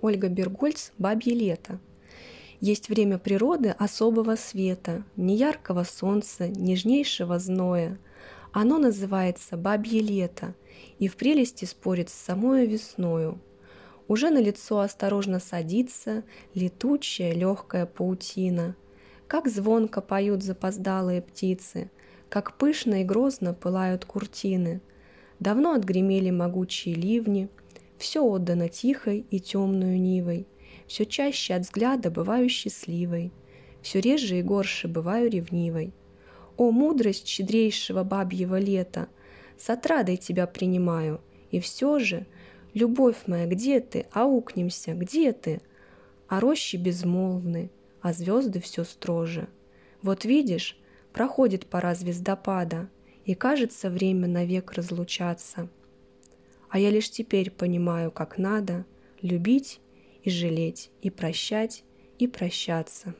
Ольга Бергольц «Бабье лето». Есть время природы особого света, ни яркого солнца, нежнейшего зноя. Оно называется «Бабье лето» и в прелести спорит с самою весною. Уже на лицо осторожно садится летучая легкая паутина. Как звонко поют запоздалые птицы, как пышно и грозно пылают куртины. Давно отгремели могучие ливни, все отдано тихой и темную нивой – все чаще от взгляда бываю счастливой, Все реже и горше бываю ревнивой. О, мудрость щедрейшего бабьего лета! С отрадой тебя принимаю, и все же, Любовь моя, где ты? Аукнемся, где ты? А рощи безмолвны, а звезды все строже. Вот видишь, проходит пора звездопада, И кажется время навек разлучаться. А я лишь теперь понимаю, как надо Любить и жалеть, и прощать, и прощаться.